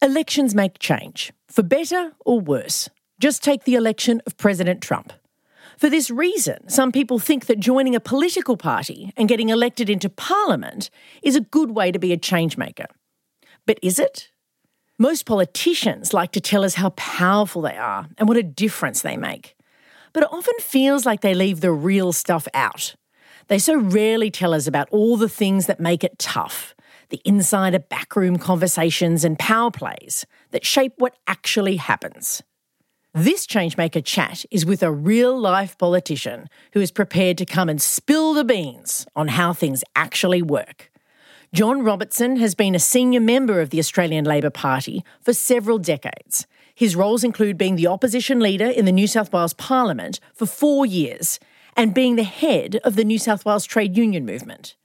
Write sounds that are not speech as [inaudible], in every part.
Elections make change, for better or worse. Just take the election of President Trump. For this reason, some people think that joining a political party and getting elected into parliament is a good way to be a changemaker. But is it? Most politicians like to tell us how powerful they are and what a difference they make. But it often feels like they leave the real stuff out. They so rarely tell us about all the things that make it tough the insider backroom conversations and power plays that shape what actually happens. This Changemaker chat is with a real life politician who is prepared to come and spill the beans on how things actually work. John Robertson has been a senior member of the Australian Labor Party for several decades. His roles include being the opposition leader in the New South Wales Parliament for four years and being the head of the New South Wales trade union movement.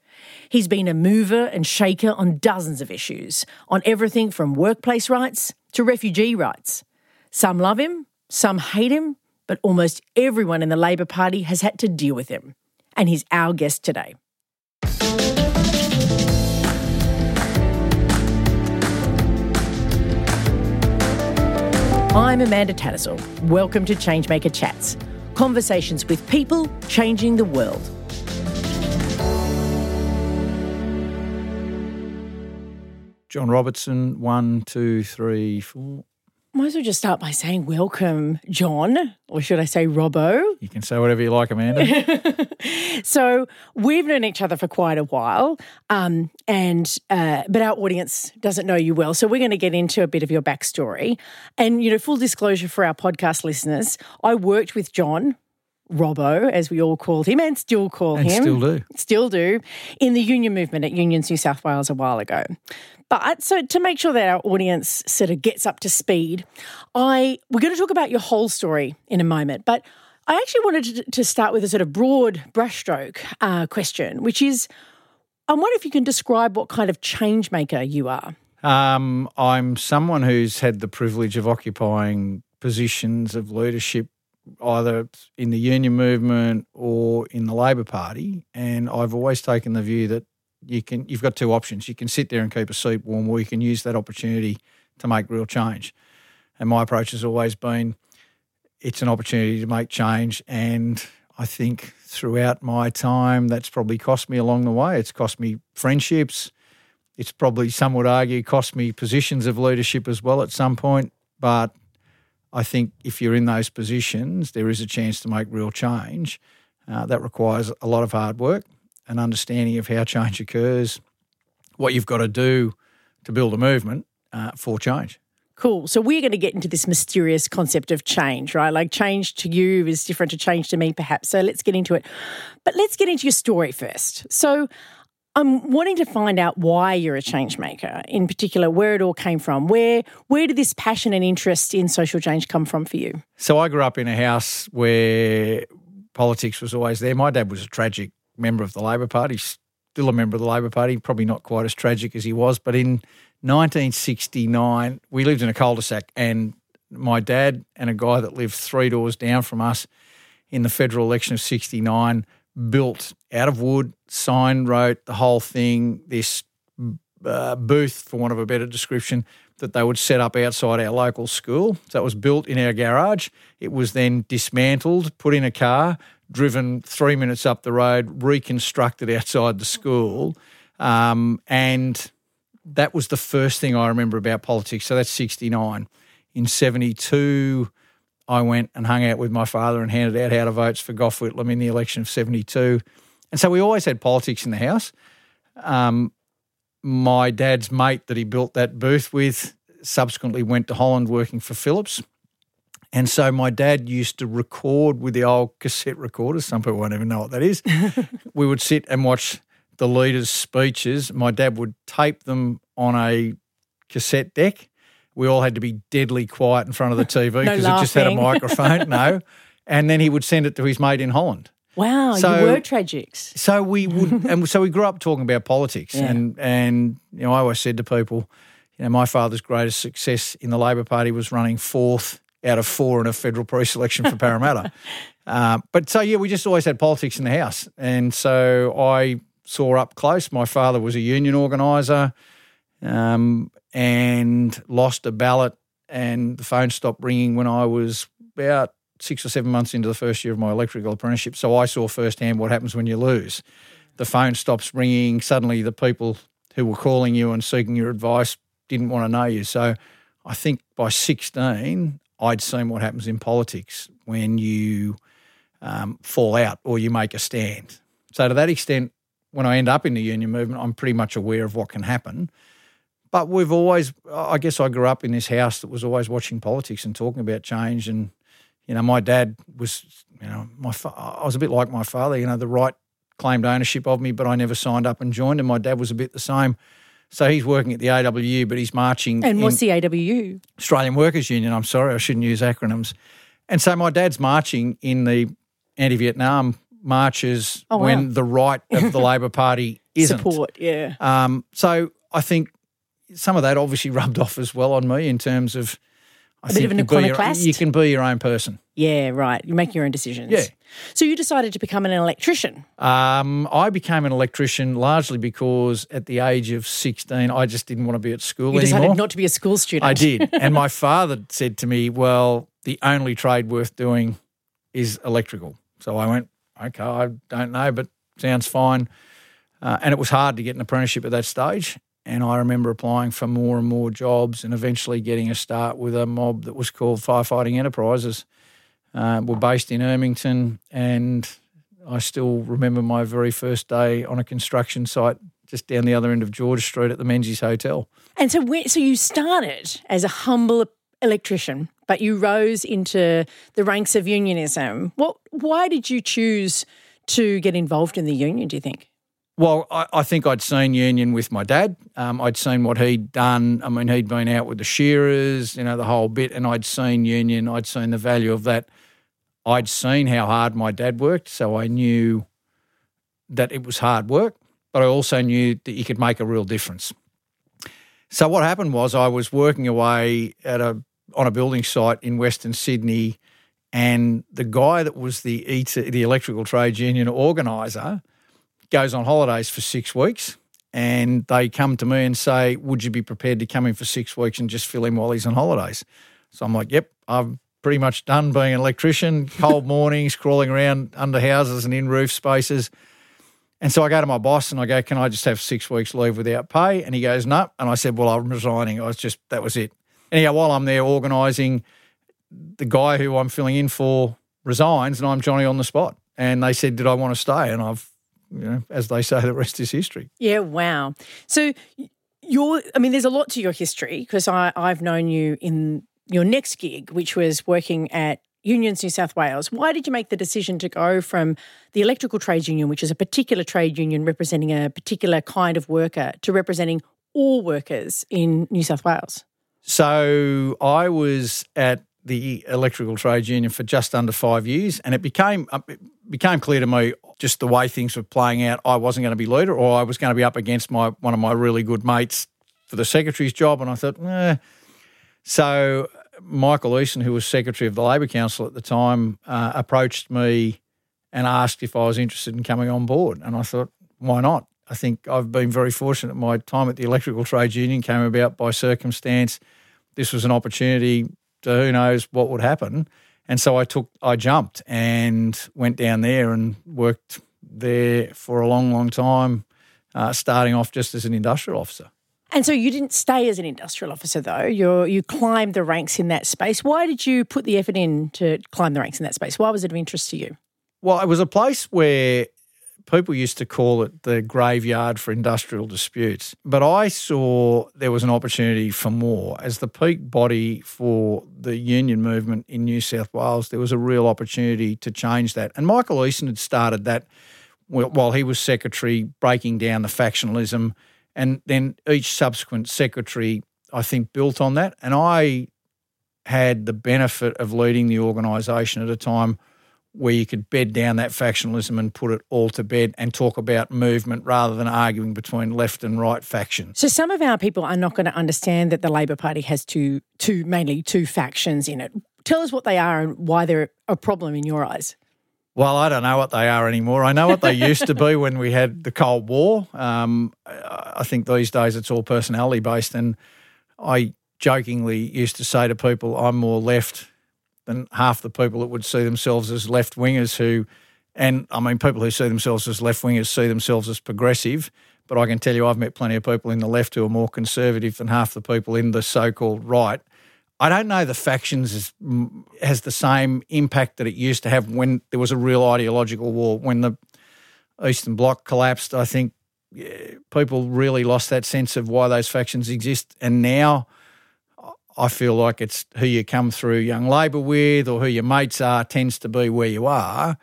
He's been a mover and shaker on dozens of issues, on everything from workplace rights to refugee rights. Some love him, some hate him, but almost everyone in the Labor Party has had to deal with him. And he's our guest today. I'm Amanda Tattersall. Welcome to Changemaker Chats conversations with people changing the world. John Robertson, one, two, three, four. Might as well just start by saying welcome, John, or should I say Robbo? You can say whatever you like, Amanda. [laughs] so we've known each other for quite a while, um, and uh, but our audience doesn't know you well. So we're going to get into a bit of your backstory, and you know, full disclosure for our podcast listeners, I worked with John Robbo, as we all called him, and still call and him. Still do. Still do. In the union movement at Unions New South Wales a while ago. But so to make sure that our audience sort of gets up to speed, I we're going to talk about your whole story in a moment. But I actually wanted to, to start with a sort of broad brushstroke uh, question, which is, I wonder if you can describe what kind of change maker you are. Um, I'm someone who's had the privilege of occupying positions of leadership either in the union movement or in the Labor Party, and I've always taken the view that you can you've got two options. You can sit there and keep a seat warm, or you can use that opportunity to make real change. And my approach has always been it's an opportunity to make change, and I think throughout my time that's probably cost me along the way. It's cost me friendships. It's probably some would argue cost me positions of leadership as well at some point, but I think if you're in those positions, there is a chance to make real change. Uh, that requires a lot of hard work, an understanding of how change occurs, what you've got to do to build a movement uh, for change. Cool. So we're going to get into this mysterious concept of change, right? Like change to you is different to change to me, perhaps. So let's get into it. But let's get into your story first. So I'm wanting to find out why you're a change maker, in particular, where it all came from. Where where did this passion and interest in social change come from for you? So I grew up in a house where politics was always there. My dad was a tragic member of the Labor Party, still a member of the Labor Party, probably not quite as tragic as he was. But in 1969, we lived in a cul-de-sac, and my dad and a guy that lived three doors down from us in the federal election of 69 built out of wood, sign wrote the whole thing, this uh, booth, for want of a better description, that they would set up outside our local school. So it was built in our garage. It was then dismantled, put in a car, driven three minutes up the road, reconstructed outside the school. Um, and that was the first thing I remember about politics. So that's 69. In 72, I went and hung out with my father and handed out how to votes for Gough Whitlam in the election of 72. And so we always had politics in the house. Um, my dad's mate that he built that booth with subsequently went to Holland working for Philips. And so my dad used to record with the old cassette recorders. Some people won't even know what that is. [laughs] we would sit and watch the leaders' speeches. My dad would tape them on a cassette deck we all had to be deadly quiet in front of the [laughs] TV because no it just had a microphone. no. [laughs] And then he would send it to his mate in Holland. Wow, so, you were tragics. So we would, [laughs] and so we grew up talking about politics, yeah. and and you know I always said to people, you know, my father's greatest success in the Labor Party was running fourth out of four in a federal pre-selection for Parramatta. uh, but so yeah, we just always had politics in the house, and so I saw up close. My father was a union organizer. Um, and lost a ballot, and the phone stopped ringing when I was about six or seven months into the first year of my electrical apprenticeship. So I saw firsthand what happens when you lose. The phone stops ringing. Suddenly, the people who were calling you and seeking your advice didn't want to know you. So I think by 16, I'd seen what happens in politics when you um, fall out or you make a stand. So, to that extent, when I end up in the union movement, I'm pretty much aware of what can happen. But we've always, I guess I grew up in this house that was always watching politics and talking about change. And, you know, my dad was, you know, my fa- I was a bit like my father, you know, the right claimed ownership of me, but I never signed up and joined. And my dad was a bit the same. So he's working at the AWU, but he's marching. And what's the AWU? Australian Workers Union. I'm sorry, I shouldn't use acronyms. And so my dad's marching in the anti Vietnam marches Oh, wow. when the right of the [laughs] Labor Party isn't. Support, yeah. Um, so I think some of that obviously [laughs] rubbed off as well on me in terms of. I bit think of an your- iconoclast? you can be your own person. Yeah, right. You make your own decisions. Yeah. So you decided to become an electrician. Um, I became an electrician largely because at the age of 16, I just didn't want to be at school You decided anymore. not to be a school student. I did. [laughs] and my father said to me, Well, the only trade worth doing is electrical. So I went, Okay, I don't know, but sounds fine. Uh, and it was hard to get an apprenticeship at that stage. And I remember applying for more and more jobs and eventually getting a start with a mob that was called Firefighting Enterprises. Uh, we're based in Ermington, and I still remember my very first day on a construction site just down the other end of George Street at the Menzies Hotel. And so, so you started as a humble electrician, but you rose into the ranks of unionism. What? Why did you choose to get involved in the union? Do you think? Well, I, I think I'd seen union with my dad. Um, I'd seen what he'd done. I mean, he'd been out with the shearers, you know, the whole bit, and I'd seen union. I'd seen the value of that. I'd seen how hard my dad worked, so I knew that it was hard work, but I also knew that you could make a real difference. So what happened was I was working away at a on a building site in Western Sydney, and the guy that was the the electrical trades union organizer goes on holidays for six weeks, and they come to me and say, "Would you be prepared to come in for six weeks and just fill him while he's on holidays?" So I'm like, "Yep, I'm pretty much done being an electrician. Cold [laughs] mornings, crawling around under houses and in roof spaces." And so I go to my boss and I go, "Can I just have six weeks leave without pay?" And he goes, "No." And I said, "Well, I'm resigning." I was just that was it. Anyhow, while I'm there organising, the guy who I'm filling in for resigns, and I'm Johnny on the spot. And they said, "Did I want to stay?" And I've, you know, as they say, the rest is history. Yeah. Wow. So you're. I mean, there's a lot to your history because I I've known you in your next gig, which was working at Unions New South Wales. Why did you make the decision to go from the Electrical Trades Union, which is a particular trade union representing a particular kind of worker, to representing all workers in New South Wales? So I was at the electrical trades union for just under five years, and it became uh, it became clear to me just the way things were playing out. I wasn't going to be leader, or I was going to be up against my one of my really good mates for the secretary's job, and I thought, eh. So Michael Easson, who was secretary of the Labor Council at the time, uh, approached me and asked if I was interested in coming on board, and I thought, why not? I think I've been very fortunate. My time at the Electrical Trades Union came about by circumstance. This was an opportunity who knows what would happen. And so I took, I jumped and went down there and worked there for a long, long time, uh, starting off just as an industrial officer. And so you didn't stay as an industrial officer, though. You you climbed the ranks in that space. Why did you put the effort in to climb the ranks in that space? Why was it of interest to you? Well, it was a place where people used to call it the graveyard for industrial disputes. But I saw there was an opportunity for more. As the peak body for the union movement in New South Wales, there was a real opportunity to change that. And Michael Easson had started that while he was secretary, breaking down the factionalism. And then each subsequent secretary, I think, built on that. And I had the benefit of leading the organisation at a time where you could bed down that factionalism and put it all to bed and talk about movement rather than arguing between left and right factions. So some of our people are not going to understand that the Labor Party has two, two mainly two factions in it. Tell us what they are and why they're a problem in your eyes. Well, I don't know what they are anymore. I know what they [laughs] used to be when we had the Cold War. Um, I think these days it's all personality based. And I jokingly used to say to people, I'm more left than half the people that would see themselves as left wingers who, and I mean, people who see themselves as left wingers see themselves as progressive. But I can tell you, I've met plenty of people in the left who are more conservative than half the people in the so called right. I don't know the factions is, has the same impact that it used to have when there was a real ideological war. When the Eastern Bloc collapsed, I think yeah, people really lost that sense of why those factions exist. And now I feel like it's who you come through Young Labor with or who your mates are tends to be where you are.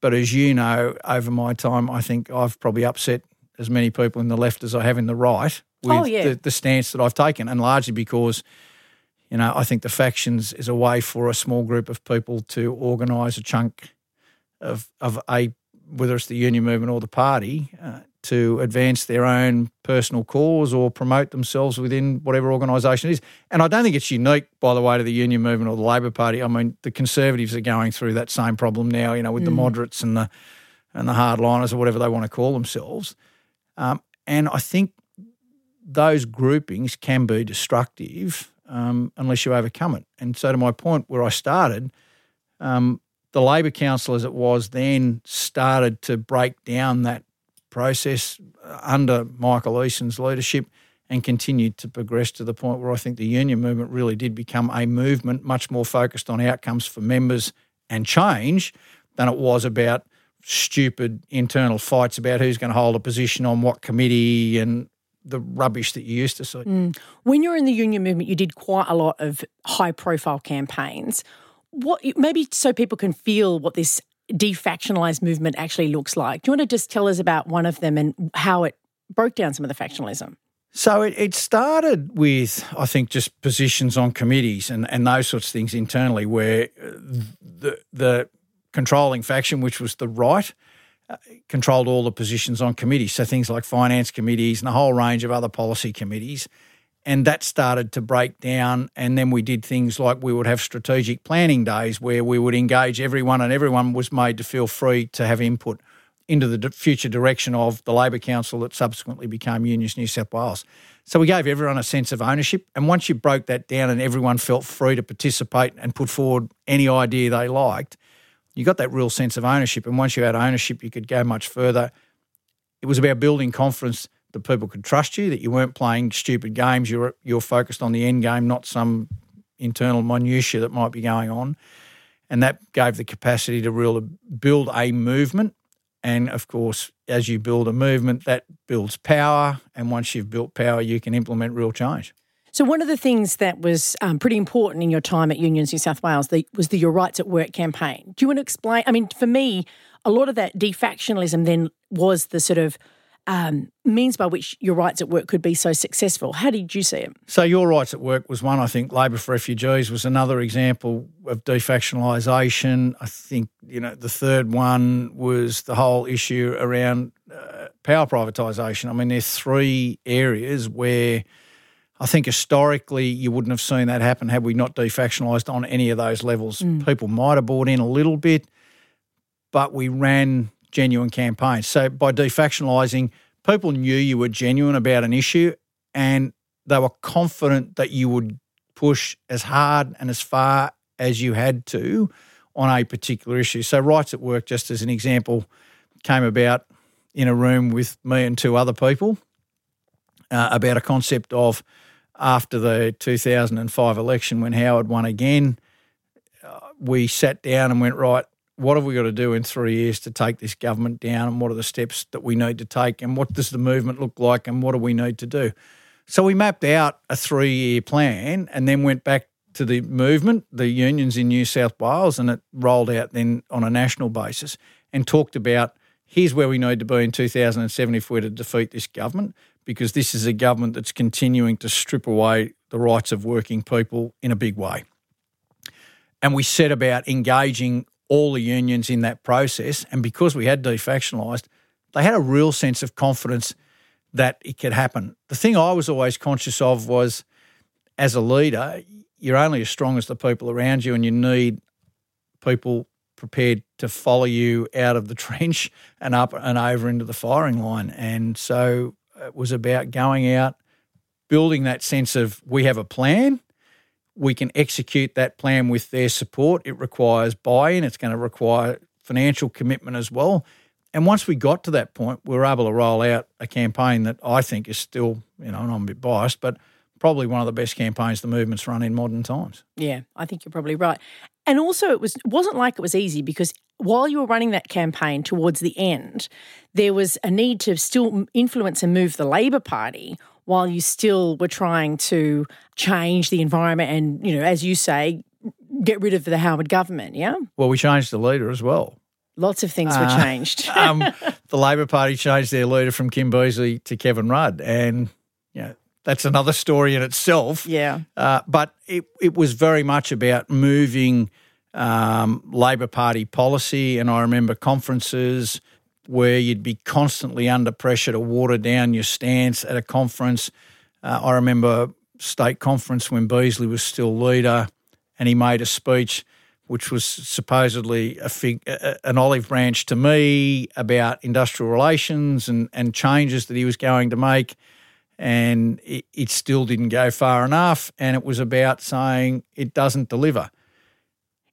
But as you know, over my time, I think I've probably upset as many people in the left as I have in the right with oh, yeah. the, the stance that I've taken, and largely because – you know, I think the factions is a way for a small group of people to organise a chunk of of a whether it's the union movement or the party uh, to advance their own personal cause or promote themselves within whatever organisation it is. And I don't think it's unique, by the way, to the union movement or the Labor Party. I mean, the Conservatives are going through that same problem now. You know, with mm. the moderates and the and the hardliners or whatever they want to call themselves. Um, and I think those groupings can be destructive um, unless you overcome it. And so, to my point, where I started, um, the Labor Council, as it was then, started to break down that process under Michael Easson's leadership and continued to progress to the point where I think the union movement really did become a movement much more focused on outcomes for members and change than it was about stupid internal fights about who's going to hold a position on what committee and the rubbish that you used to see. Mm. When you were in the union movement, you did quite a lot of high profile campaigns. What maybe so people can feel what this defactionalized movement actually looks like. Do you want to just tell us about one of them and how it broke down some of the factionalism? So it, it started with, I think, just positions on committees and, and those sorts of things internally, where uh, the the controlling faction, which was the right, uh, controlled all the positions on committees. So things like finance committees and a whole range of other policy committees. And that started to break down. And then we did things like we would have strategic planning days where we would engage everyone, and everyone was made to feel free to have input into the future direction of the Labor Council that subsequently became Unions New South Wales. So we gave everyone a sense of ownership. And once you broke that down and everyone felt free to participate and put forward any idea they liked, you got that real sense of ownership. And once you had ownership, you could go much further. It was about building confidence that people could trust you, that you weren't playing stupid games. You're you're focused on the end game, not some internal minutiae that might be going on. And that gave the capacity to really build a movement. And of course, as you build a movement, that builds power. And once you've built power, you can implement real change. So, one of the things that was um, pretty important in your time at Unions New South Wales the, was the Your Rights at Work campaign. Do you want to explain? I mean, for me, a lot of that defactionalism then was the sort of um, means by which your rights at work could be so successful. How did you see it? So, your rights at work was one. I think Labor for Refugees was another example of defactionalisation. I think you know the third one was the whole issue around uh, power privatisation. I mean, there's three areas where I think historically you wouldn't have seen that happen had we not defactionalised on any of those levels. Mm. People might have bought in a little bit, but we ran genuine campaigns. So by defactionalising, people knew you were genuine about an issue and they were confident that you would push as hard and as far as you had to on a particular issue. So rights at work, just as an example, came about in a room with me and two other people uh, about a concept of after the 2005 election when Howard won again, uh, we sat down and went, right, what have we got to do in three years to take this government down and what are the steps that we need to take and what does the movement look like and what do we need to do? So we mapped out a three year plan and then went back to the movement, the unions in New South Wales, and it rolled out then on a national basis and talked about here's where we need to be in 2007 if we're to defeat this government because this is a government that's continuing to strip away the rights of working people in a big way. And we set about engaging all the unions in that process. And because we had defactionalised, they had a real sense of confidence that it could happen. The thing I was always conscious of was as a leader, you're only as strong as the people around you, and you need people prepared to follow you out of the [laughs] trench and up and over into the firing line. And so it was about going out, building that sense of we have a plan. We can execute that plan with their support. It requires buy in, it's going to require financial commitment as well. And once we got to that point, we were able to roll out a campaign that I think is still, you know, and I'm a bit biased, but probably one of the best campaigns the movement's run in modern times. Yeah, I think you're probably right. And also, it was wasn't like it was easy because while you were running that campaign towards the end, there was a need to still influence and move the Labor Party while you still were trying to change the environment and, you know, as you say, get rid of the Howard government. Yeah. Well, we changed the leader as well. Lots of things were uh, changed. [laughs] um, the Labor Party changed their leader from Kim Beazley to Kevin Rudd, and you know, that's another story in itself. Yeah. Uh, but it, it was very much about moving um, Labor Party policy. And I remember conferences where you'd be constantly under pressure to water down your stance at a conference. Uh, I remember state conference when Beazley was still leader and he made a speech which was supposedly a fig, an olive branch to me about industrial relations and, and changes that he was going to make and it, it still didn't go far enough. And it was about saying it doesn't deliver.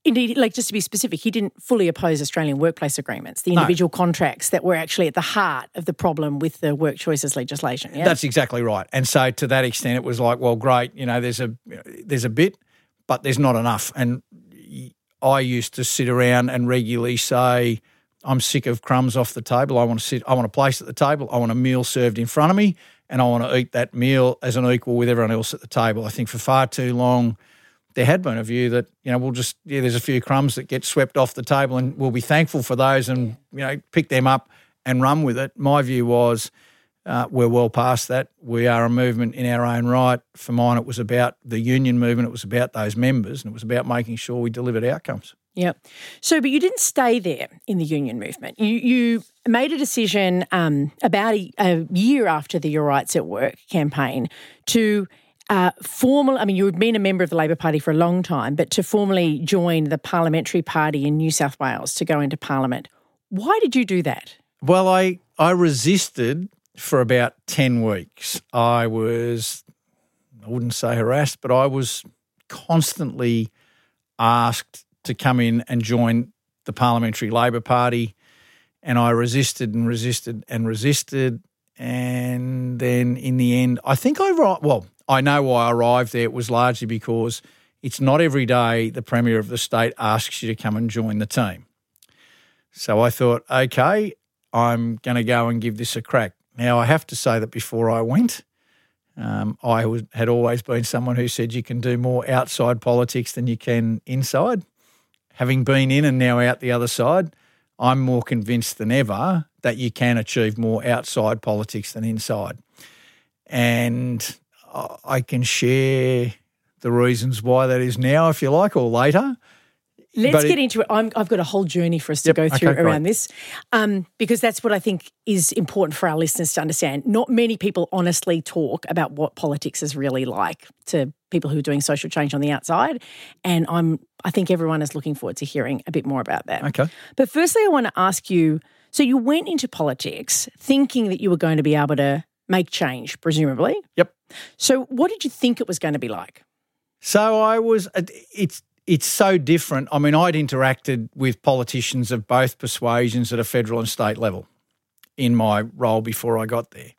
Indeed, like just to be specific, he didn't fully oppose Australian workplace agreements, the individual no. contracts that were actually at the heart of the problem with the work choices legislation. Yeah? That's exactly right. And so to that extent, it was like, well, great, you know, there's a there's a bit, but there's not enough. And I used to sit around and regularly say, I'm sick of crumbs off the table. I want to sit. I want a place at the table. I want a meal served in front of me, and I want to eat that meal as an equal with everyone else at the table. I think for far too long, there had been a view that you know we'll just yeah, there's a few crumbs that get swept off the table, and we'll be thankful for those, and you know pick them up and run with it. My view was. Uh, we're well past that. We are a movement in our own right. For mine, it was about the union movement. It was about those members, and it was about making sure we delivered outcomes. Yeah. So, but you didn't stay there in the union movement. You you made a decision um, about a, a, year after the Your Rights at Work campaign to uh, formal. I mean, you've been a member of the Labor Party for a long time, but to formally join the Parliamentary Party in New South Wales to go into Parliament. Why did you do that? Well, I I resisted for about ten weeks. I was, I wouldn't say harassed, but I was constantly asked to come in and join the Parliamentary Labor Party. And I resisted and resisted and resisted. And then in the end, I think I, well, I know why I arrived there. It was largely because it's not every day the Premier of the state asks you to come and join the team. So I thought, okay, I'm going to go and give this a crack. Now, I have to say that before I went, um, I was, had always been someone who said you can do more outside politics than you can inside having been in and now out the other side, I'm more convinced than ever that you can achieve more outside politics than inside. And I can share the reasons why that is now, if you like, or later. Let's but get it, into it. i have got a whole journey for us to yep, go through okay, around this um, because that's what I think is important for our listeners to understand. Not many people honestly talk about what politics is really like to people who are doing social change on the outside. And I'm, I think everyone is looking forward to hearing a bit more about that. Okay. But firstly, I want to ask you so you went into politics thinking that you were going to be able to make change, presumably. Yep. So what did you think it was going to be like? So I was, uh, it's, it's so different. I mean, I'd interacted with politicians of both persuasions at a federal and state level in my role before I got there.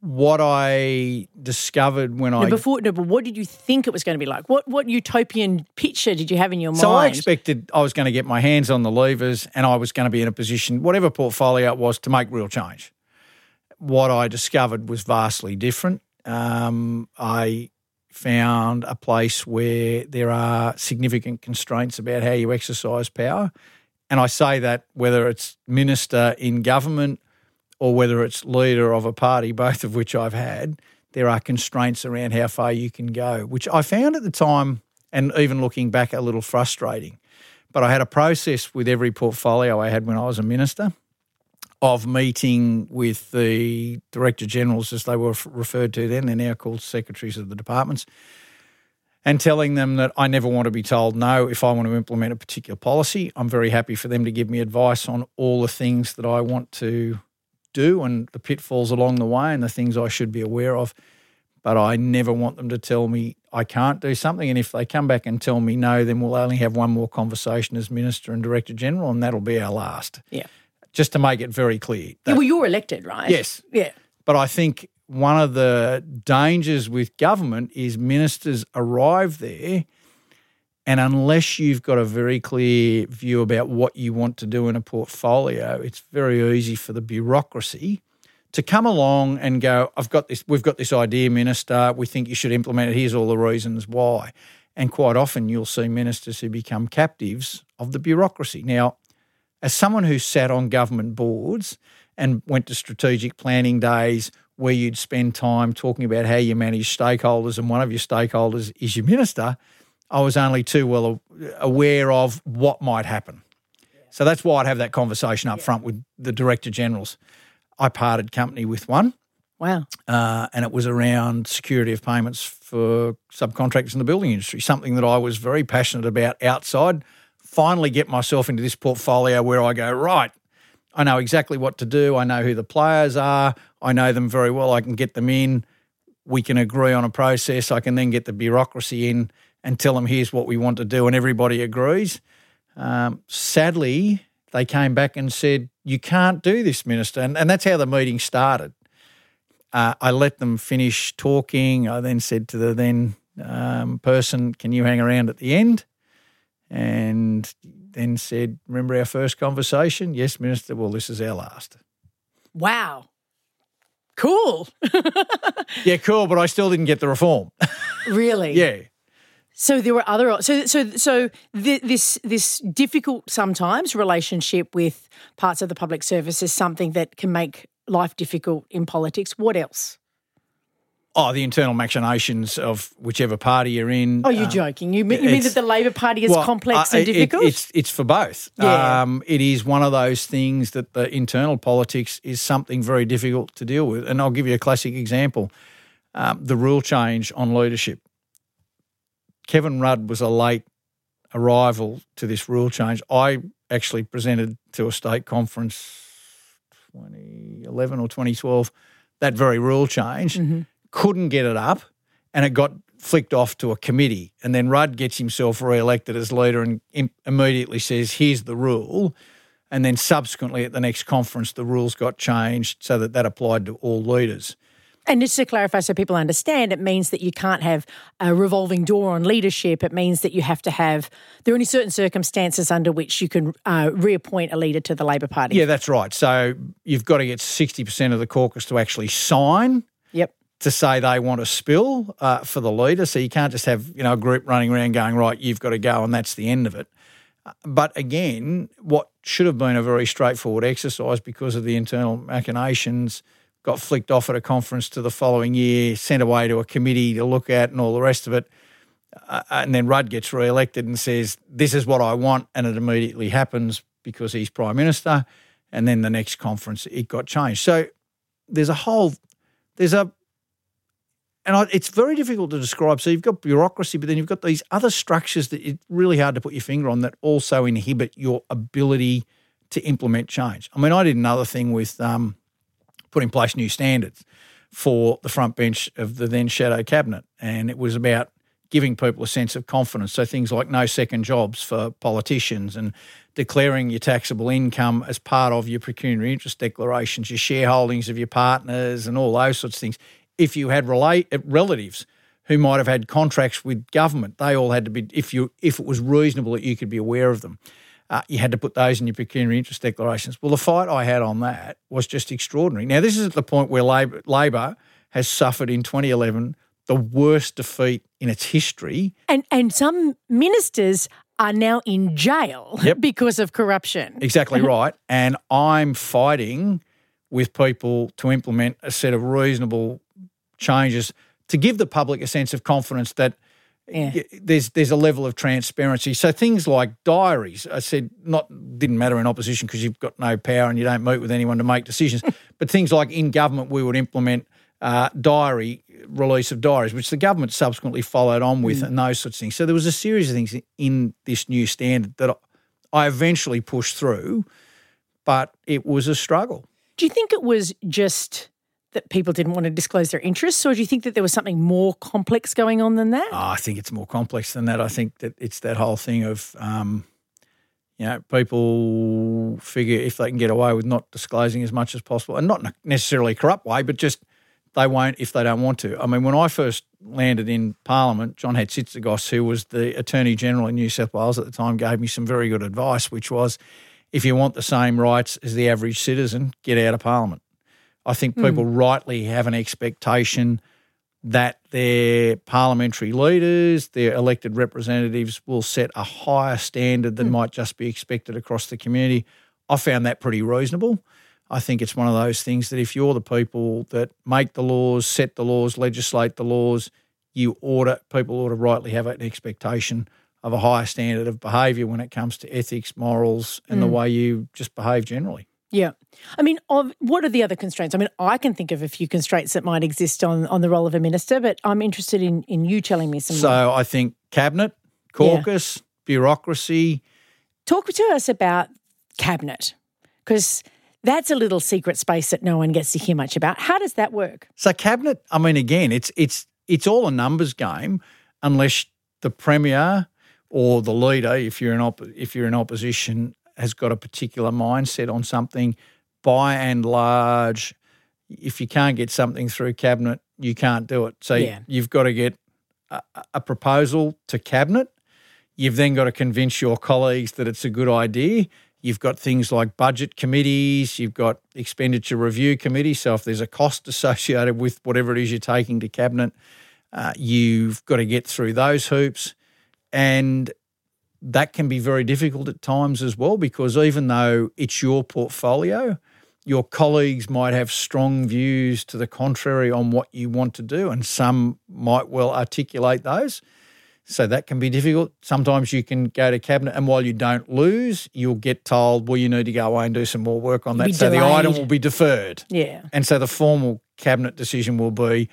What I discovered when no, I before no, but what did you think it was going to be like? What what utopian picture did you have in your mind? So I expected I was going to get my hands on the levers and I was going to be in a position, whatever portfolio it was, to make real change. What I discovered was vastly different. Um, I found a place where there are significant constraints about how you exercise power. And I say that whether it's minister in government or whether it's leader of a party, [laughs] both of which I've had, there are constraints around how far you can go, which I found at the time, and even looking back, a little frustrating. But I had a process with every portfolio I had when I was a minister of meeting with the director generals, as they were referred to then. They're now called secretaries of the departments. and telling them that I never want to be told no if I want to implement a particular policy. I'm very happy for them to give me advice on all the things that I want to do and the pitfalls along the way and the things I should be aware of. But I never want them to tell me I can't do something. And if they come back and tell me no, then we'll only have one more conversation as Minister and Director General, and that'll be our last. Yeah. Just to make it very clear. Yeah, well, you're elected, right? Yes. Yeah. But I think one of the dangers with government is ministers arrive there and unless you've got a very clear view about what you want to do in a portfolio, it's very easy for the bureaucracy to come along and go, I've got this, we've got this idea, Minister, we think you should implement it, here's all the reasons why. And quite often you'll see ministers who become captives of the bureaucracy. Now, as someone who sat on government boards and went to strategic planning days where you'd spend time talking about how you manage stakeholders, and one of your stakeholders is your minister, I was only too well aware of what might happen. So that's why I'd have that conversation up front with the director generals. I parted company with one. Wow. Uh, and it was around security of payments for subcontractors in the building industry, something that I was very passionate about outside. Finally, get myself into this portfolio where I go, right, I know exactly what to do. I know who the players are. I know them very well. I can get them in. We can agree on a process. I can then get the bureaucracy in and tell them here's what we want to do, and everybody agrees. Um, sadly, they came back and said, You can't do this, Minister. And, and that's how the meeting started. Uh, I let them finish talking. I then said to the then um, person, Can you hang around at the end? And then said, Remember our first conversation? Yes, Minister. Well, this is our last. Wow. Cool. [laughs] yeah, cool, but I still didn't get the reform. really? [laughs] yeah. So there were other so so so th- this this difficult sometimes relationship with parts of the public service is something that can make life difficult in politics. What else? Oh, the internal machinations of whichever party you're in. Oh, you're um, joking. You mean, you mean that the Labor Party is well, complex uh, and difficult? It, it's it's for both. Yeah. Um, it is one of those things that the internal politics is something very difficult to deal with. And I'll give you a classic example: um, the rule change on leadership. Kevin Rudd was a late arrival to this rule change. I actually presented to a state conference 2011 or 2012 that very rule change, mm-hmm. Couldn't get it up, and it got flicked off to a committee. And then Rudd gets himself re elected as leader and Im- immediately says, Here's the rule. And then subsequently at the next conference, the rules got changed so that that applied to all leaders. And just to clarify so people understand, it means that you can't have a revolving door on leadership. It means that you have to have, there are only certain circumstances under which you can uh, reappoint a leader to the Labor Party. Yeah, that's right. So you've got to get 60% of the caucus to actually sign. Yep. To say they want a spill uh, for the leader. So you can't just have, you know, a group running around going, right, you've got to go, and that's the end of it. Uh, but again, what should have been a very straightforward exercise because of the internal machinations – got flicked off at a conference to the following year, sent away to a committee to look at, and all the rest of it. Uh, and then Rudd gets re-elected and says, "This is what I want," and it immediately happens because he's prime minister. And then the next conference, it got changed. So there's a whole, there's a, and I, it's very difficult to describe. So you've got bureaucracy, but then you've got these other structures that it's really hard to put your finger on that also inhibit your ability to implement change. I mean, I did another thing with um, in place new standards for the front bench of the then shadow cabinet. And it was about giving people a sense of confidence. So things like no second jobs for politicians and declaring your taxable income as part of your pecuniary interest declarations, your shareholdings of your partners, and all those sorts of things. If you had relate, relatives who might have had contracts with government, they all had to be if you if it was reasonable that you could be aware of them uh, you had to put those in your pecuniary interest declarations. Well, the fight I had on that was just extraordinary. Now, this is at the point where Labor, Labor has suffered in 2011 the worst defeat in its history. And, and some ministers are now in jail yep. because of corruption. Exactly [laughs] right. And I'm fighting with people to implement a set of reasonable changes to give the public a sense of confidence that – yeah. there's there's a level of transparency. So things like diaries, I said, not didn't matter in opposition because you've got no power and you don't meet with anyone to make decisions. [laughs] but things like in government, we would implement uh, diary release of diaries, which the government subsequently followed on with, and those sorts of things. So there was a series of things in this new standard that I eventually pushed through, but it was a struggle. Do you think it was just that people didn't want to disclose their interests, or do you think that there was something more complex going on than that? Oh, I think it's more complex than that. I think that it's that whole thing of, um, you know, people figure if they can get away with not disclosing as much as possible, and not in a necessarily corrupt way, but just they won't if they don't want to. I mean, when I first landed in Parliament, John Hatzistergos, who was the Attorney General in New South Wales at the time, gave me some very good advice, which was if you want the same rights as the average citizen, get out of Parliament. I think people mm. rightly have an expectation that their parliamentary leaders, their elected representatives will set a higher standard than mm. might just be expected across the community. I found that pretty reasonable. I think it's one of those things that if you're the people that make the laws, set the laws, legislate the laws, you ought people ought to rightly have an expectation of a higher standard of behaviour when it comes to ethics, morals, and mm. the way you just behave generally. Yeah. I mean, of, what are the other constraints? I mean, I can think of a few constraints that might exist on, on the role of a minister, but I'm interested in, in you telling me some So more. I think cabinet, caucus, yeah. bureaucracy. Talk to us about cabinet, because – that's a little secret space that no one gets to hear much about. How does that work? So cabinet, I mean, again, it's it's it's all a numbers game, unless the premier or the leader, if you're in op- if you're in opposition, has got a particular mindset on something. By and large, if you can't get something through cabinet, you can't do it. So yeah. you've got to get a, a proposal to cabinet. You've then got to convince your colleagues that it's a good idea. You've got things like budget committees, you've got expenditure review committees. So if there's a cost [laughs] associated with whatever it is you're taking to cabinet, uh, you've got to get through those hoops. And that can be very difficult at times as well, because even though it's your portfolio, your colleagues might have strong views to the contrary on what you want to do, and some might well articulate those. So that can be difficult. Sometimes you can go to cabinet, and while you don't lose, you'll get told, well, you need to go away and do some more work on that. So the item will be deferred. Yeah. And so the formal cabinet decision will be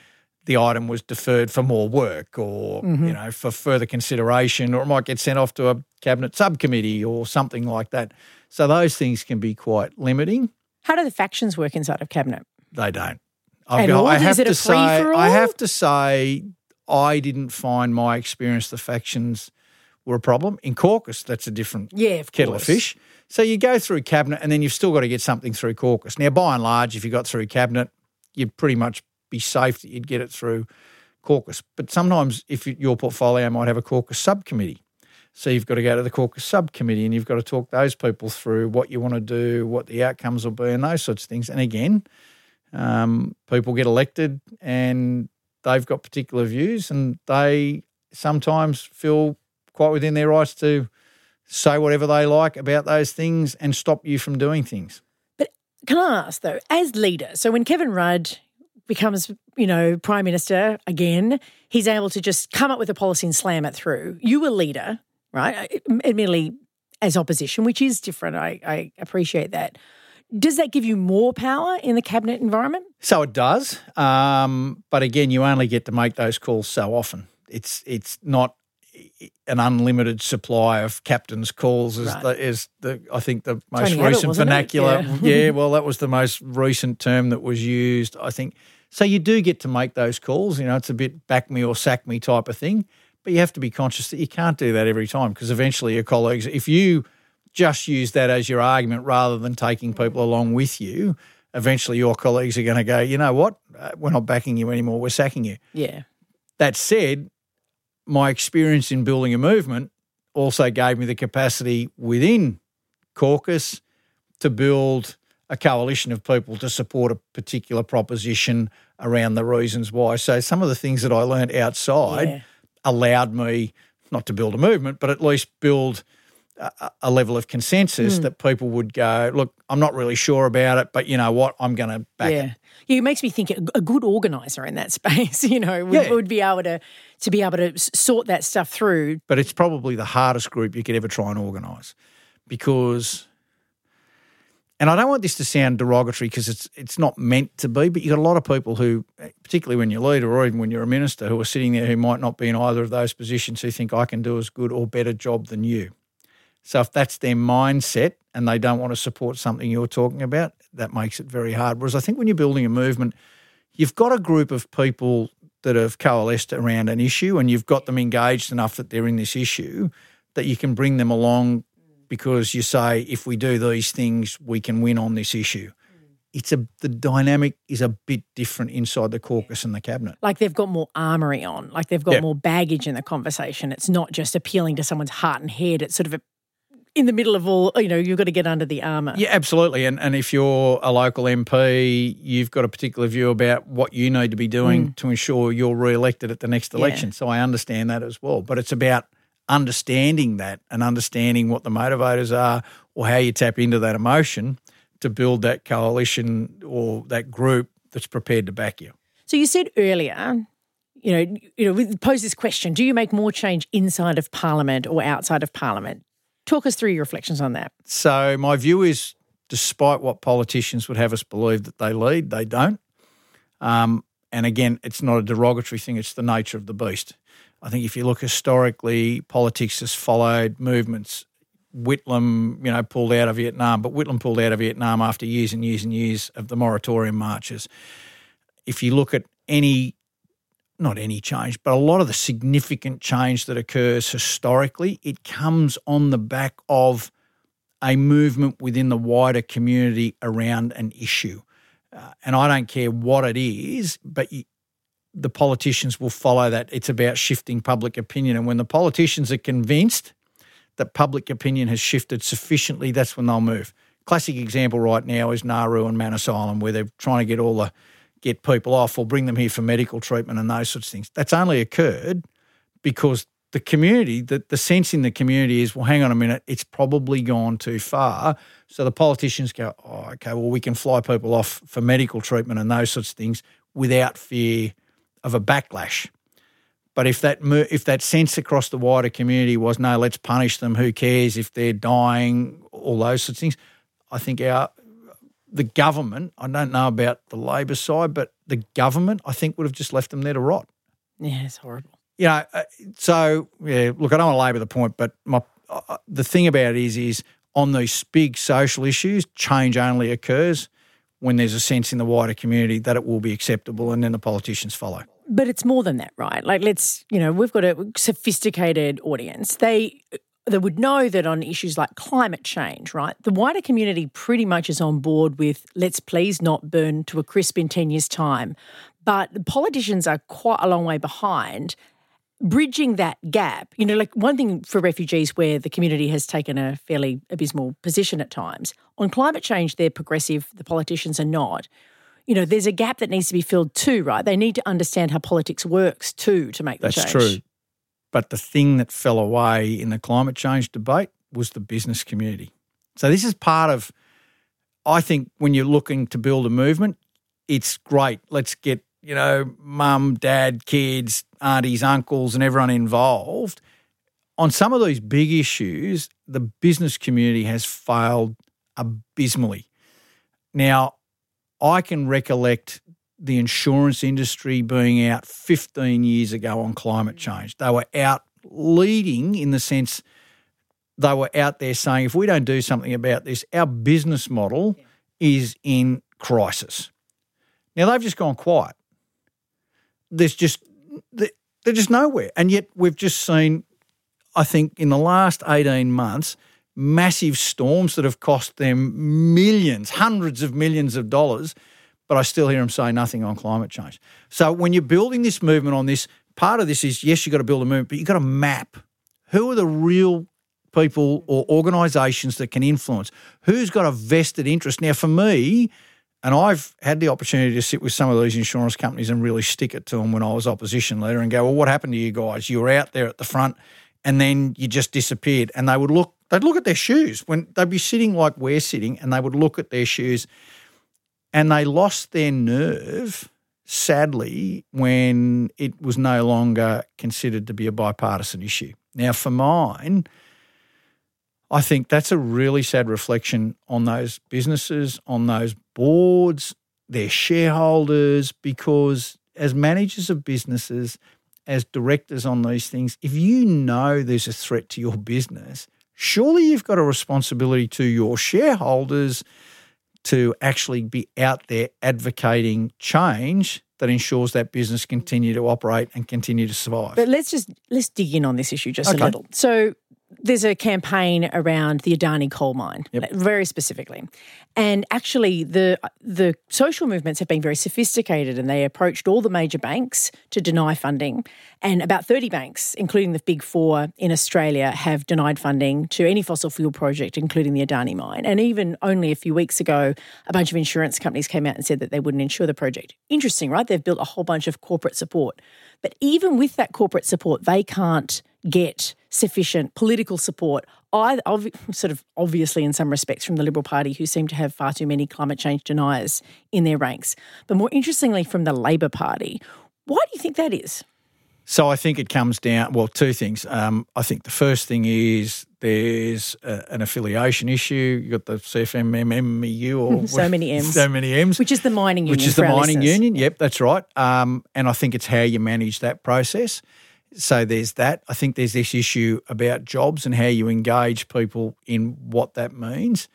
the item was deferred for more work or, mm-hmm. you know, for further consideration, or it might get sent off to a cabinet subcommittee or something like that. So those things can be quite limiting. How do the factions work inside of cabinet? They don't. I've got, I have to say, I have to say I didn't find my experience the factions were a problem. In caucus, that's a different yeah, of kettle course. of fish. So you go through cabinet and then you've still got to get something through caucus. Now, by and large, if you got through cabinet, you'd pretty much be safe that you'd get it through caucus. But sometimes if your portfolio might have a caucus subcommittee. So you've got to go to the caucus subcommittee and you've got to talk those people through what you want to do, what the outcomes will be, and those sorts of things. And again, um, people get elected and they've got particular views and they sometimes feel quite within their rights to say whatever they like about those things and stop you from doing things. But can I ask though, as leader, so when Kevin Rudd becomes, you know, prime minister again, he's able to just come up with a policy and slam it through. You were leader, right? Admittedly, as opposition, which is different. I, I appreciate that. Does that give you more power in the cabinet environment? So it does, um, but again, you only get to make those calls so often. It's it's not an unlimited supply of captain's calls is right. the is the I think the most Tony recent Abbott, vernacular. Yeah. yeah, [laughs] well, that was the most recent term that was used. I think so. You do get to make those calls. You know, it's a bit back me or sack me type of thing, but you have to be conscious that you can't do that every time because eventually your colleagues, if you just use that as your argument rather than taking people along with you, eventually your colleagues are going to go, you know what, uh, we're not backing you anymore, we're sacking you. Yeah. That said, my experience in building a movement also gave me the capacity within caucus to build a coalition of people to support a particular proposition around the reasons why. So some of the things that I learned outside yeah. allowed me not to build a movement, but at least build – a, a level of consensus mm. that people would go, look, I'm not really sure about it, but you know what, I'm going to back yeah. it. Yeah, it makes me think a good organizer in that [laughs] space, you know, would, yeah. would be able to to be able to sort that stuff through. But it's probably the hardest group you could ever try and organise because and I don't want this to sound derogatory because it's it's not meant to be, but you've got a lot of people who, eh, particularly when you're a leader or even when you're a minister, who are sitting there who might not be in either of those positions who think I can do as good or better job than you. So if that's their mindset and they don't want to support something you're talking about, that makes it very hard. Whereas I think when you're building a movement, you've got a group of people that have coalesced around an issue and you've got them engaged enough that they're in this issue that you can bring them along because you say if we do these things, we can win on this issue. Mm. It's a the dynamic is a bit different inside the caucus and the cabinet. Like they've got more armory on, like they've got yep. more baggage in the conversation. It's not just appealing to someone's heart and head. It's sort of a, in the middle of all, you know, you've got to get under the armour. Yeah, absolutely. And and if you're a local MP, you've got a particular view about what you need to be doing mm. to ensure you're re-elected at the next election. Yeah. So I understand that as well. But it's about understanding that and understanding what the motivators are or how you tap into that emotion to build that coalition or that group that's prepared to back you. So you said earlier, you know, you know, pose this question: Do you make more change inside of Parliament or outside of Parliament? Talk us through your reflections on that. So my view is, despite what politicians would have us believe that they lead, they don't. Um, and again, it's not a derogatory thing; it's the nature of the beast. I think if you look historically, politics has followed movements. Whitlam, you know, pulled out of Vietnam, but Whitlam pulled out of Vietnam after years and years and years of the moratorium marches. If you look at any, not any change, but a lot of the significant change that occurs historically, it comes on the back of a movement within the wider community around an issue. Uh, and I don't care what it is, but you, the politicians will follow that. It's about shifting public opinion. And when the politicians are convinced that public opinion has shifted sufficiently, that's when they'll move. Classic example right now is Nauru and Manus Island, where they're trying to get all the get people off or bring them here for medical treatment and those sorts of things. That's only occurred because the community, the, the sense in the community is, well, hang on a minute, it's probably gone too far. So the politicians go, oh, okay, well, we can fly people off for medical treatment and those sorts of things without fear of a backlash. But if that if that sense across the wider community was no, let's punish them. Who cares if they're dying? All those sorts of things. I think our the government. I don't know about the Labor side, but the government, I think, would have just left them there to rot. Yeah, it's horrible. You know, uh, so yeah. Look, I don't want to labour the point, but my uh, uh, the thing about it is, is on these big social issues, change only occurs when there's a sense in the wider community that it will be acceptable, and then the politicians follow but it's more than that, right? Like, let's, you know, we've got a sophisticated audience. They, they would know that on issues like climate change, right? The wider community pretty much is on board with let's please not burn to a crisp in 10 years' time. But the politicians are quite a long way behind bridging that gap. You know, like one thing for refugees where the community has taken a fairly abysmal position at times. On climate change, they're progressive, the politicians are not you know, there's a gap that needs to be filled too, right? They need to understand how politics works too to make the That's change. That's true. But the thing that fell away in the climate change debate was the business community. So this is part of, I think, when you're looking to build a movement, it's great. Let's get, you know, mum, dad, kids, aunties, uncles, and everyone involved. On some of these big issues, the business community has failed abysmally. Now, I can recollect the insurance industry being out 15 years ago on climate mm. change. They were out leading in the sense they were out there saying, if we don't do something about this, our business model is in crisis. Now they've just gone quiet. There's just, they're just nowhere. And yet we've just seen, I think, in the last 18 months, massive storms that have cost them millions, hundreds of millions of dollars, but I still hear them say nothing on climate change. So when you're building this movement on this, part of this is yes, you've got to build a movement, but you've got to map who are the real people or organisations that can influence, who's got a vested interest. Now, for me, and I've had the opportunity to sit with some of these insurance companies and really stick it to them when I was opposition leader and go, well, what happened to you guys? You were out there at the front and then you just disappeared. And they would look they'd look at their shoes when they'd be sitting like we're sitting, and they would look at their shoes, and they lost their nerve. Sadly, when it was no longer considered to be a bipartisan issue. Now, for mine, I think that's a really sad reflection on those businesses, on those boards, their shareholders, because as managers of businesses, as directors on these things, if you know there's a threat to your business, surely you've got a responsibility to your shareholders to actually be out there advocating change that ensures that business continue to operate and continue to survive. But let's just let's dig in on this issue just Okay. a little. So there's a campaign around the Adani coal mine, very specifically, and actually the the social movements have been very sophisticated, and they approached all the major banks to deny funding, and about 30 banks, including the big four in Australia, have denied funding to any fossil fuel project, including the Adani mine. And even only a few weeks ago, a bunch of insurance companies came out and said that they wouldn't insure the project. Interesting, right? They've built a whole bunch of corporate support, but even with that corporate support, they can't get sufficient political support. I obvi- sort of obviously, in some respects, from the Liberal Party, who seem to have far too many climate change deniers in their ranks, but more interestingly, from the Labor Party. Why do you think that is? So I think it comes down, well, two things. Um, I think the first thing is there's a, an affiliation issue. You've got the CFMMMEU or [laughs] So many M's. So many M's. Which is the mining union. which is the mining listeners. union. Yep, that's right. Um, and I think it's how you manage that process. So there's that. I think there's this issue about jobs and how you engage people in what that means.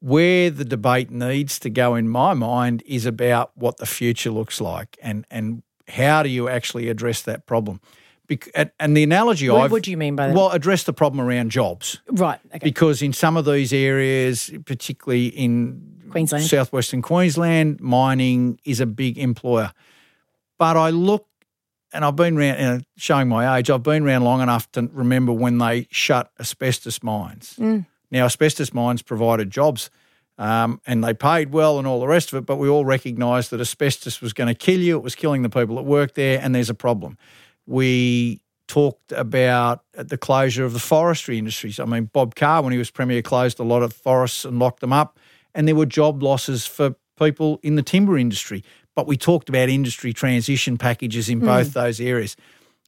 Where the debate needs to go, in my mind, is about what the future looks like and and how do you actually address that problem. Bec- and, and the analogy What, I've what do you mean by that? well address the problem around jobs right. Okay. because in some of these areas, particularly in Queensland. southwestern Queensland, mining is a big employer. But I look, and I've been around, you know, showing my age, I've been around long enough to remember when they shut asbestos mines. Mm. Now, asbestos mines provided jobs. Um, and they paid well and all the rest of it, but we all recognised that asbestos was going to kill you. It was killing the people that worked there, and there's a problem. We talked about the closure of the forestry industries. I mean, Bob Carr, when he was Premier, closed a lot of forests and locked them up, and there were job losses for people in the timber industry. But we talked about industry transition packages in both those areas.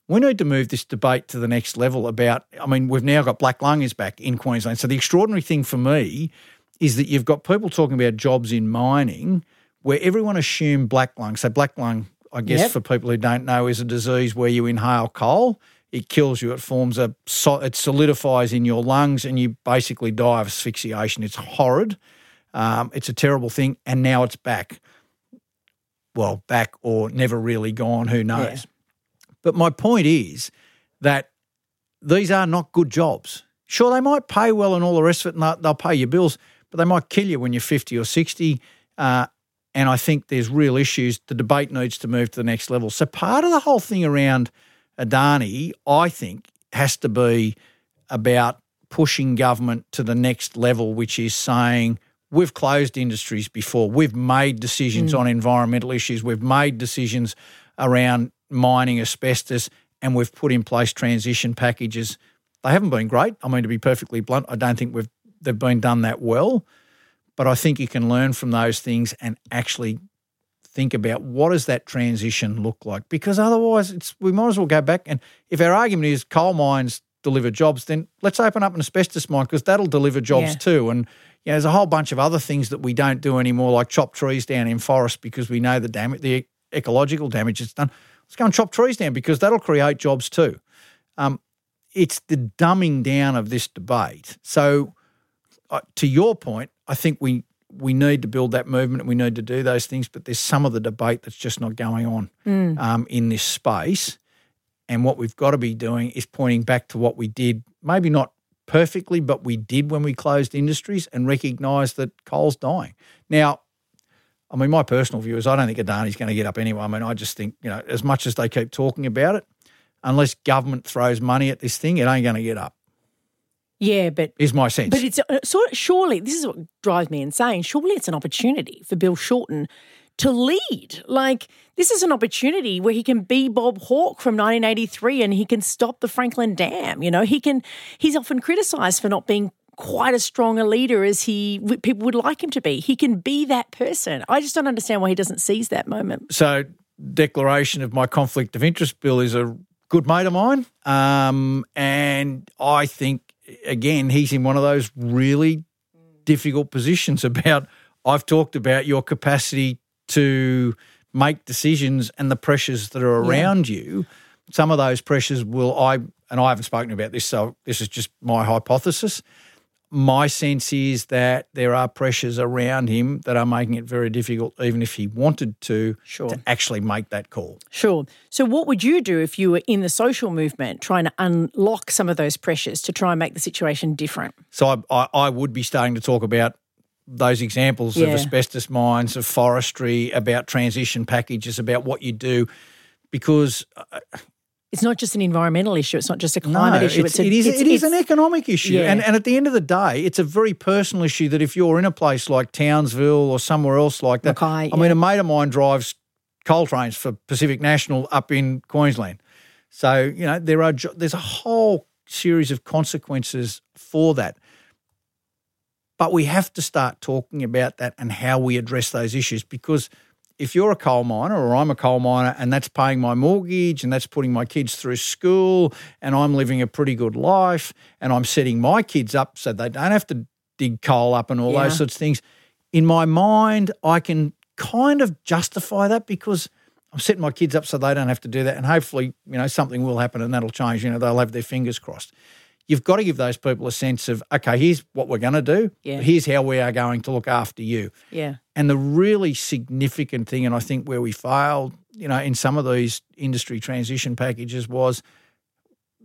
We need to move this debate to the next level about, I mean, we've now got black lung is back in Queensland. So the extraordinary thing for me is that you've got people talking about jobs in mining where everyone assumed black lung. So black lung, I guess Yep. for people who don't know, is a disease where you inhale coal. It kills you. It forms a, it solidifies in your lungs, and you basically die of asphyxiation. It's horrid. Um, it's a terrible thing, and now it's back. Well, back or never really gone. Who knows? But my point is that these are not good jobs. Sure, they might pay well and all the rest of it, and they'll, they'll pay your bills, but they might kill you when you're 50 or 60. Uh, and I think there's real issues. The debate needs to move to the next level. So part of the whole thing around Adani, I think, has to be about pushing government to the next level, which is saying we've closed industries before, we've made decisions on mm. environmental issues, we've made decisions around mining asbestos, and we've put in place transition packages. They haven't been great. I mean, to be perfectly blunt, I don't think we've they've been done that well. But I think you can learn from those things and actually think about what does that transition look like? Because otherwise, it's we might as well go back and if our argument is coal mines deliver jobs, then let's open up an asbestos mine because that'll deliver jobs Yeah. too. And you know, there's a whole bunch of other things that we don't do anymore, like chop trees down in forests because we know the damage, the ecological damage it's done. Let's go and chop trees down because that'll create jobs too. Um, it's the dumbing down of this debate. So, uh, to your point, I think we we need to build that movement and we need to do those things. But there's some of the debate that's just not going on um, in this space. And what we've got to be doing is pointing back to what we did, maybe not perfectly, but we did when we closed industries and recognised that coal's dying. Now, I mean, my personal view is I don't think Adani's going to get up anyway. I mean, I just think, you know, as much as they keep talking about it, unless government throws money at this thing, it ain't going to get up, Yeah, but is my sense. But it's uh, sort surely this is what drives me insane. Surely it's an opportunity for Bill Shorten to lead. Like this is an opportunity where he can be Bob Hawke from 1983 and he can stop the Franklin Dam. You know, he can. He's often criticised for not being quite as strong a leader as he people would like him to be. He can be that person. I just don't understand why he doesn't seize that moment. so declaration of my conflict of interest bill is a good mate of mine um, and i think again, he's in one of those really difficult positions [laughs] about. I've talked about your capacity to make decisions and the pressures that are around yeah. you. Some of those pressures will I and I haven't spoken about this, so this is just my hypothesis my sense is that there are pressures around him that are making it very difficult, even if he wanted to, sure. to actually make that call. Sure. So, what would you do if you were in the social movement trying to unlock some of those pressures to try and make the situation different? So, I, I, I would be starting to talk about those examples yeah. of asbestos mines, of forestry, about transition packages, about what you do, because uh, it's not just an environmental issue. It's not just a climate no, issue. It's, it's a, it is, it's, it is an economic issue. Yeah. And, and at the end of the day, it's a very personal issue that if you're in a place like Townsville or somewhere else like that, Mackay, I yeah. mean, a mate of mine drives coal trains for Pacific National up in Queensland. So, you know, there are there's a whole series of consequences for that. But we have to start talking about that and how we address those issues because – if you're a coal miner or I'm a coal miner and that's paying my mortgage and that's putting my kids through school and I'm living a pretty good life and I'm setting my kids up so they don't have to dig coal up and all yeah. those sorts of things, in my mind, I can kind of justify that because I'm setting my kids up so they don't have to do that. And hopefully, you know, something will happen and that'll change. You know, they'll have their fingers crossed you've got to give those people a sense of, okay, here's what we're going to do. Yeah. Here's how we are going to look after you. Yeah. And the really significant thing, and I think where we failed, you know, in some of these industry transition packages was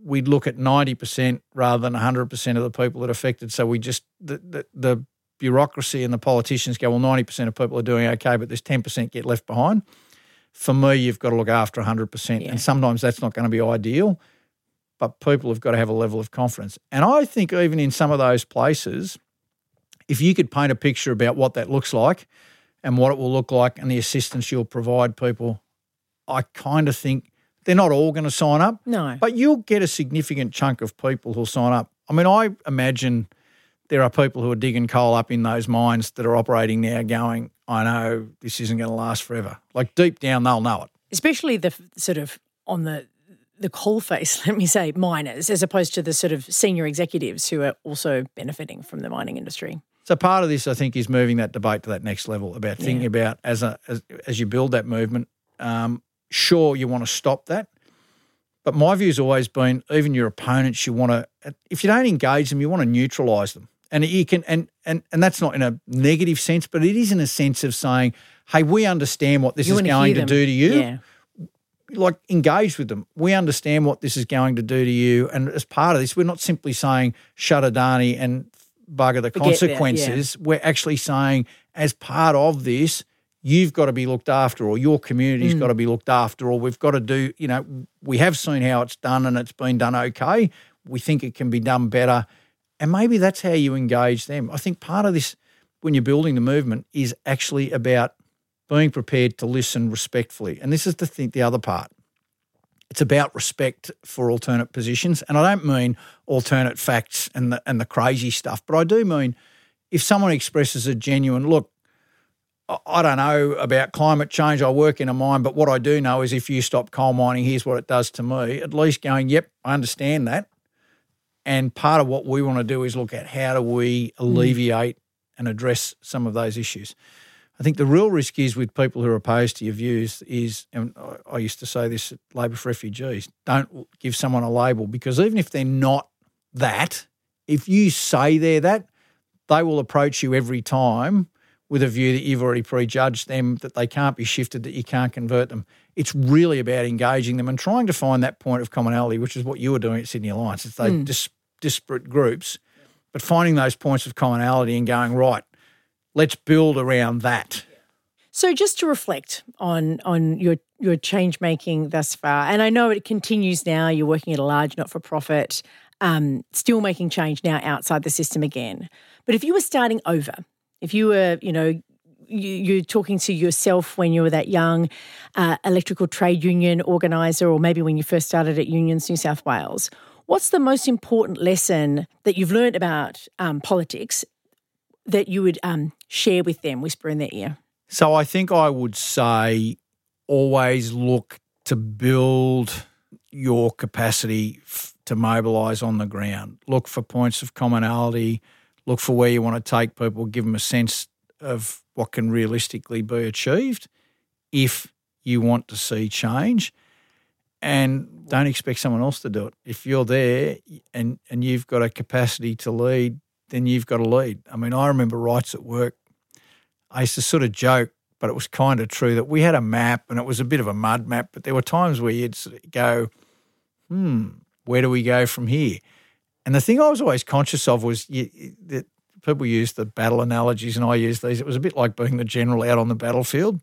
we'd look at 90% rather than 100% of the people that affected. So we just, the, the, the bureaucracy and the politicians go, well, 90% of people are doing okay, but there's 10% get left behind. For me, you've got to look after 100%. Yeah. And sometimes that's not going to be ideal but people have got to have a level of confidence. And I think even in some of those places, if you could paint a picture about what that looks like and what it will look like and the assistance you'll provide people, I kind of think they're not all going to sign up. No. But you'll get a significant chunk of people who'll sign up. I mean, I imagine there are people who are digging coal up in those mines that are operating now going, I know this isn't going to last forever. Like deep down, they'll know it. Especially the sort of on the the coalface, [laughs] let me say, miners, as opposed to the sort of senior executives who are also benefiting from the mining industry. So part of this, I think, is moving that debate to that next level about thinking yeah. about as a as, as you build that movement. Um, sure, you want to stop that, but my view has always been, even your opponents, you want to, if you don't engage them, you want to neutralise them, and you can, and and and that's not in a negative sense, but it is in a sense of saying, hey, we understand what this you is going to do to you. Yeah like engage with them. We understand what this is going to do to you, and as part of this, we're not simply saying shut Adani and bugger the Forget consequences. That, yeah. We're actually saying as part of this, you've got to be looked after, or your community's mm. got to be looked after, or we've got to do. You know, we have seen how it's done, and it's been done okay. We think it can be done better, and maybe that's how you engage them. I think part of this, when you're building the movement, is actually about being prepared to listen respectfully. And this is the thing, the other part. It's about respect for alternate positions, and I don't mean alternate facts and the and the crazy stuff, but I do mean if someone expresses a genuine look. I don't know about climate change. I work in a mine, but what I do know is if you stop coal mining, here's what it does to me. At least going, yep, I understand that. And part of what we want to do is look at how do we hmm. alleviate and address some of those issues. I think the real risk is with people who are opposed to your views is, and I used to say this at Labor for Refugees, don't give someone a label because even if they're not that, if you say they're that, they will approach you every time with a view that you've already prejudged them, that they can't be shifted, that you can't convert them. It's really about engaging them and trying to find that point of commonality, which is what you were doing at Sydney Alliance. It's those mm. dis- disparate groups, but finding those points of commonality and going, right, let's build around that. So just to reflect on on your your change making thus far, and I know it continues now. You're working at a large not for profit, um, still making change now outside the system again. But if you were starting over, if you were, you know, you, are talking to yourself when you were that young uh, electrical trade union organizer, or maybe when you first started at Unions New South Wales. What's the most important lesson that you've learned about um, politics that you would um, share with them, whisper in their ear? So I think I would say always look to build your capacity f- to mobilise on the ground. Look for points of commonality. Look for where you want to take people. Give them a sense of what can realistically be achieved if you want to see change. And don't expect someone else to do it. If you're there and, and you've got a capacity to lead, then you've got to lead. I mean, I remember rights at work. I used to sort of joke, but it was kind of true that we had a map and it was a bit of a mud map, but there were times where you'd sort of go, hmm, where do we go from here? And the thing I was always conscious of was that people use the battle analogies, and I use these. It was a bit like being the general out on the battlefield.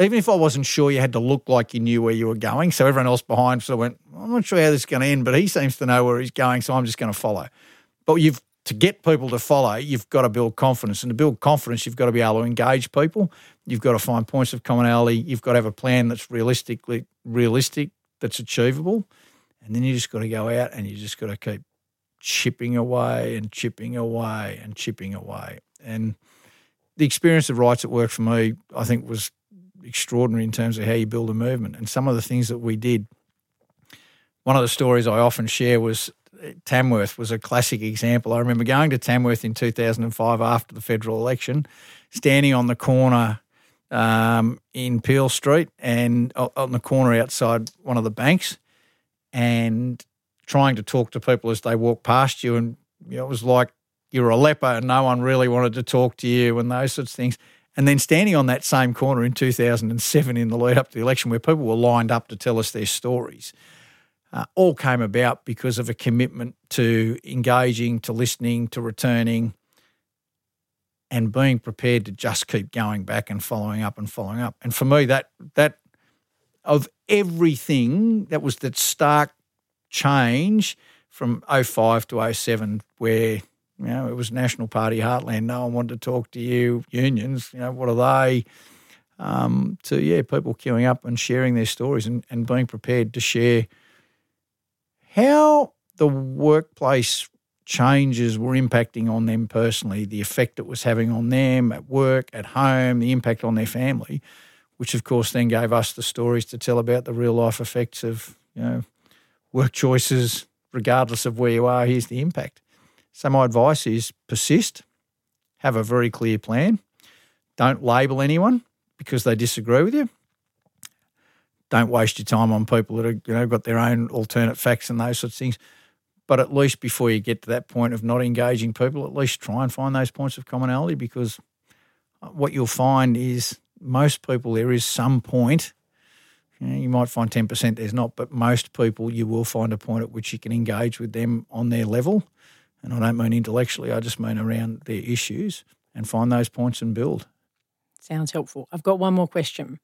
Even if I wasn't sure, you had to look like you knew where you were going. So everyone else behind sort of went, I'm not sure how this is going to end, but he seems to know where he's going, so I'm just going to follow. But you've to get people to follow, you've got to build confidence. And to build confidence, you've got to be able to engage people. You've got to find points of commonality. You've got to have a plan that's realistically realistic, that's achievable. And then you just got to go out and you just got to keep chipping away and chipping away and chipping away. And the experience of rights at work for me, I think, was extraordinary in terms of how you build a movement. And some of the things that we did. One of the stories I often share was Tamworth was a classic example. I remember going to Tamworth in 2005 after the federal election, standing on the corner um, in Peel Street and uh, on the corner outside one of the banks, and trying to talk to people as they walk past you. And you know, it was like you were a leper and no one really wanted to talk to you and those sorts of things. And then standing on that same corner in 2007 in the lead up to the election, where people were lined up to tell us their stories, uh, all came about because of a commitment to engaging, to listening, to returning, and being prepared to just keep going back and following up and following up. And for me, that that of everything that was that stark change from 05 to 07 where you know it was National Party heartland. No one wanted to talk to you. Unions, you know, what are they? Um, to yeah, people queuing up and sharing their stories and, and being prepared to share how the workplace changes were impacting on them personally, the effect it was having on them at work, at home, the impact on their family, which of course then gave us the stories to tell about the real life effects of you know work choices, regardless of where you are, here's the impact. So, my advice is persist, have a very clear plan, don't label anyone because they disagree with you. Don't waste your time on people that have you know got their own alternate facts and those sorts of things. But at least before you get to that point of not engaging people, at least try and find those points of commonality because uh, what you'll find is most people there is some point you, know, you might find 10% there's not, but most people you will find a point at which you can engage with them on their level. And I don't mean intellectually, I just mean around their issues and find those points and build. Sounds helpful. I've got one more question,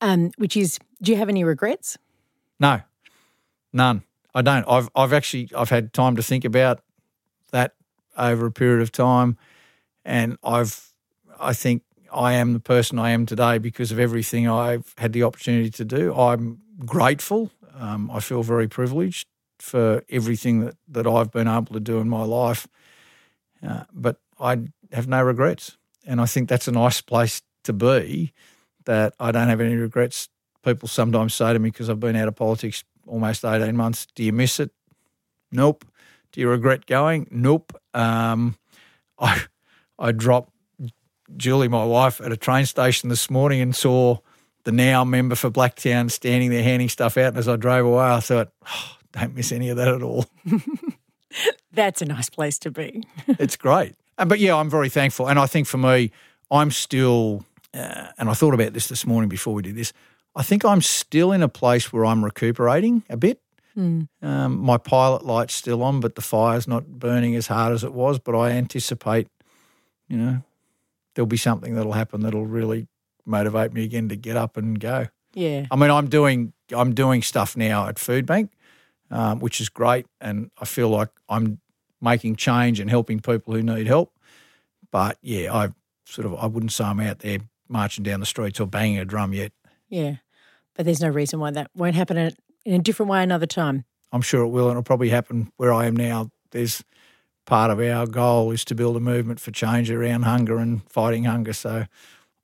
um, which is do you have any regrets? No, none. I don't. I've, I've actually I've had time to think about that over a period of time, and I've I think I am the person I am today because of everything I've had the opportunity to do. I'm grateful. Um, I feel very privileged for everything that, that I've been able to do in my life. Uh, but I have no regrets. And I think that's a nice place to be that I don't have any regrets. People sometimes say to me, because I've been out of politics almost 18 months, do you miss it? Nope. Do you regret going? Nope. Um, [laughs] I, I dropped Julie, my wife, at a train station this morning and saw the now member for Blacktown standing there handing stuff out. And as I drove away, I thought, oh, don't miss any of that at all. [laughs] That's a nice place to be. [laughs] it's great. But yeah, I'm very thankful. And I think for me, I'm still, uh, and I thought about this this morning before we did this, I think I'm still in a place where I'm recuperating a bit. Mm. Um, my pilot light's still on, but the fire's not burning as hard as it was. But I anticipate, you know, there'll be something that'll happen that'll really motivate me again to get up and go. Yeah. I mean, I'm doing I'm doing stuff now at Food Bank, um, which is great, and I feel like I'm making change and helping people who need help. But yeah, I sort of I wouldn't say I'm out there marching down the streets or banging a drum yet. Yeah, but there's no reason why that won't happen in a different way another time. I'm sure it will, and it'll probably happen where I am now. There's part of our goal is to build a movement for change around hunger and fighting hunger. So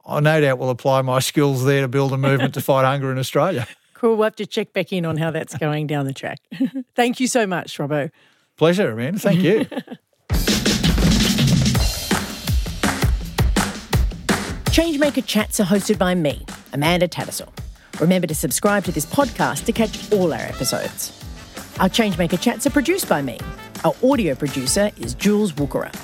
I no doubt will apply my [laughs] skills there to build a movement to fight hunger in Australia. Cool. We'll have to check back in on how that's going down the track. [laughs] Thank you so much, Robbo. Pleasure, Amanda. Thank you. [laughs] Changemaker Chats are hosted by me, Amanda Tattersall. Remember to subscribe to this podcast to catch all our episodes. Our Changemaker Chats are produced by me. Our audio producer is Jules Wookera.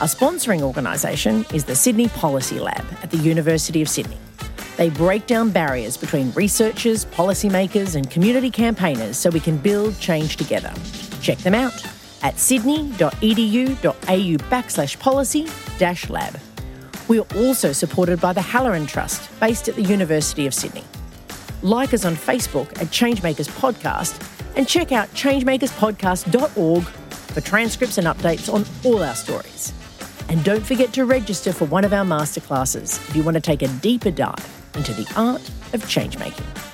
Our sponsoring organisation is the Sydney Policy Lab at the University of Sydney. They break down barriers between researchers, policymakers, and community campaigners so we can build change together. Check them out at sydney.edu.au backslash policy dash lab. We are also supported by the Halloran Trust, based at the University of Sydney. Like us on Facebook at Changemakers Podcast and check out changemakerspodcast.org for transcripts and updates on all our stories. And don't forget to register for one of our masterclasses if you want to take a deeper dive into the art of changemaking.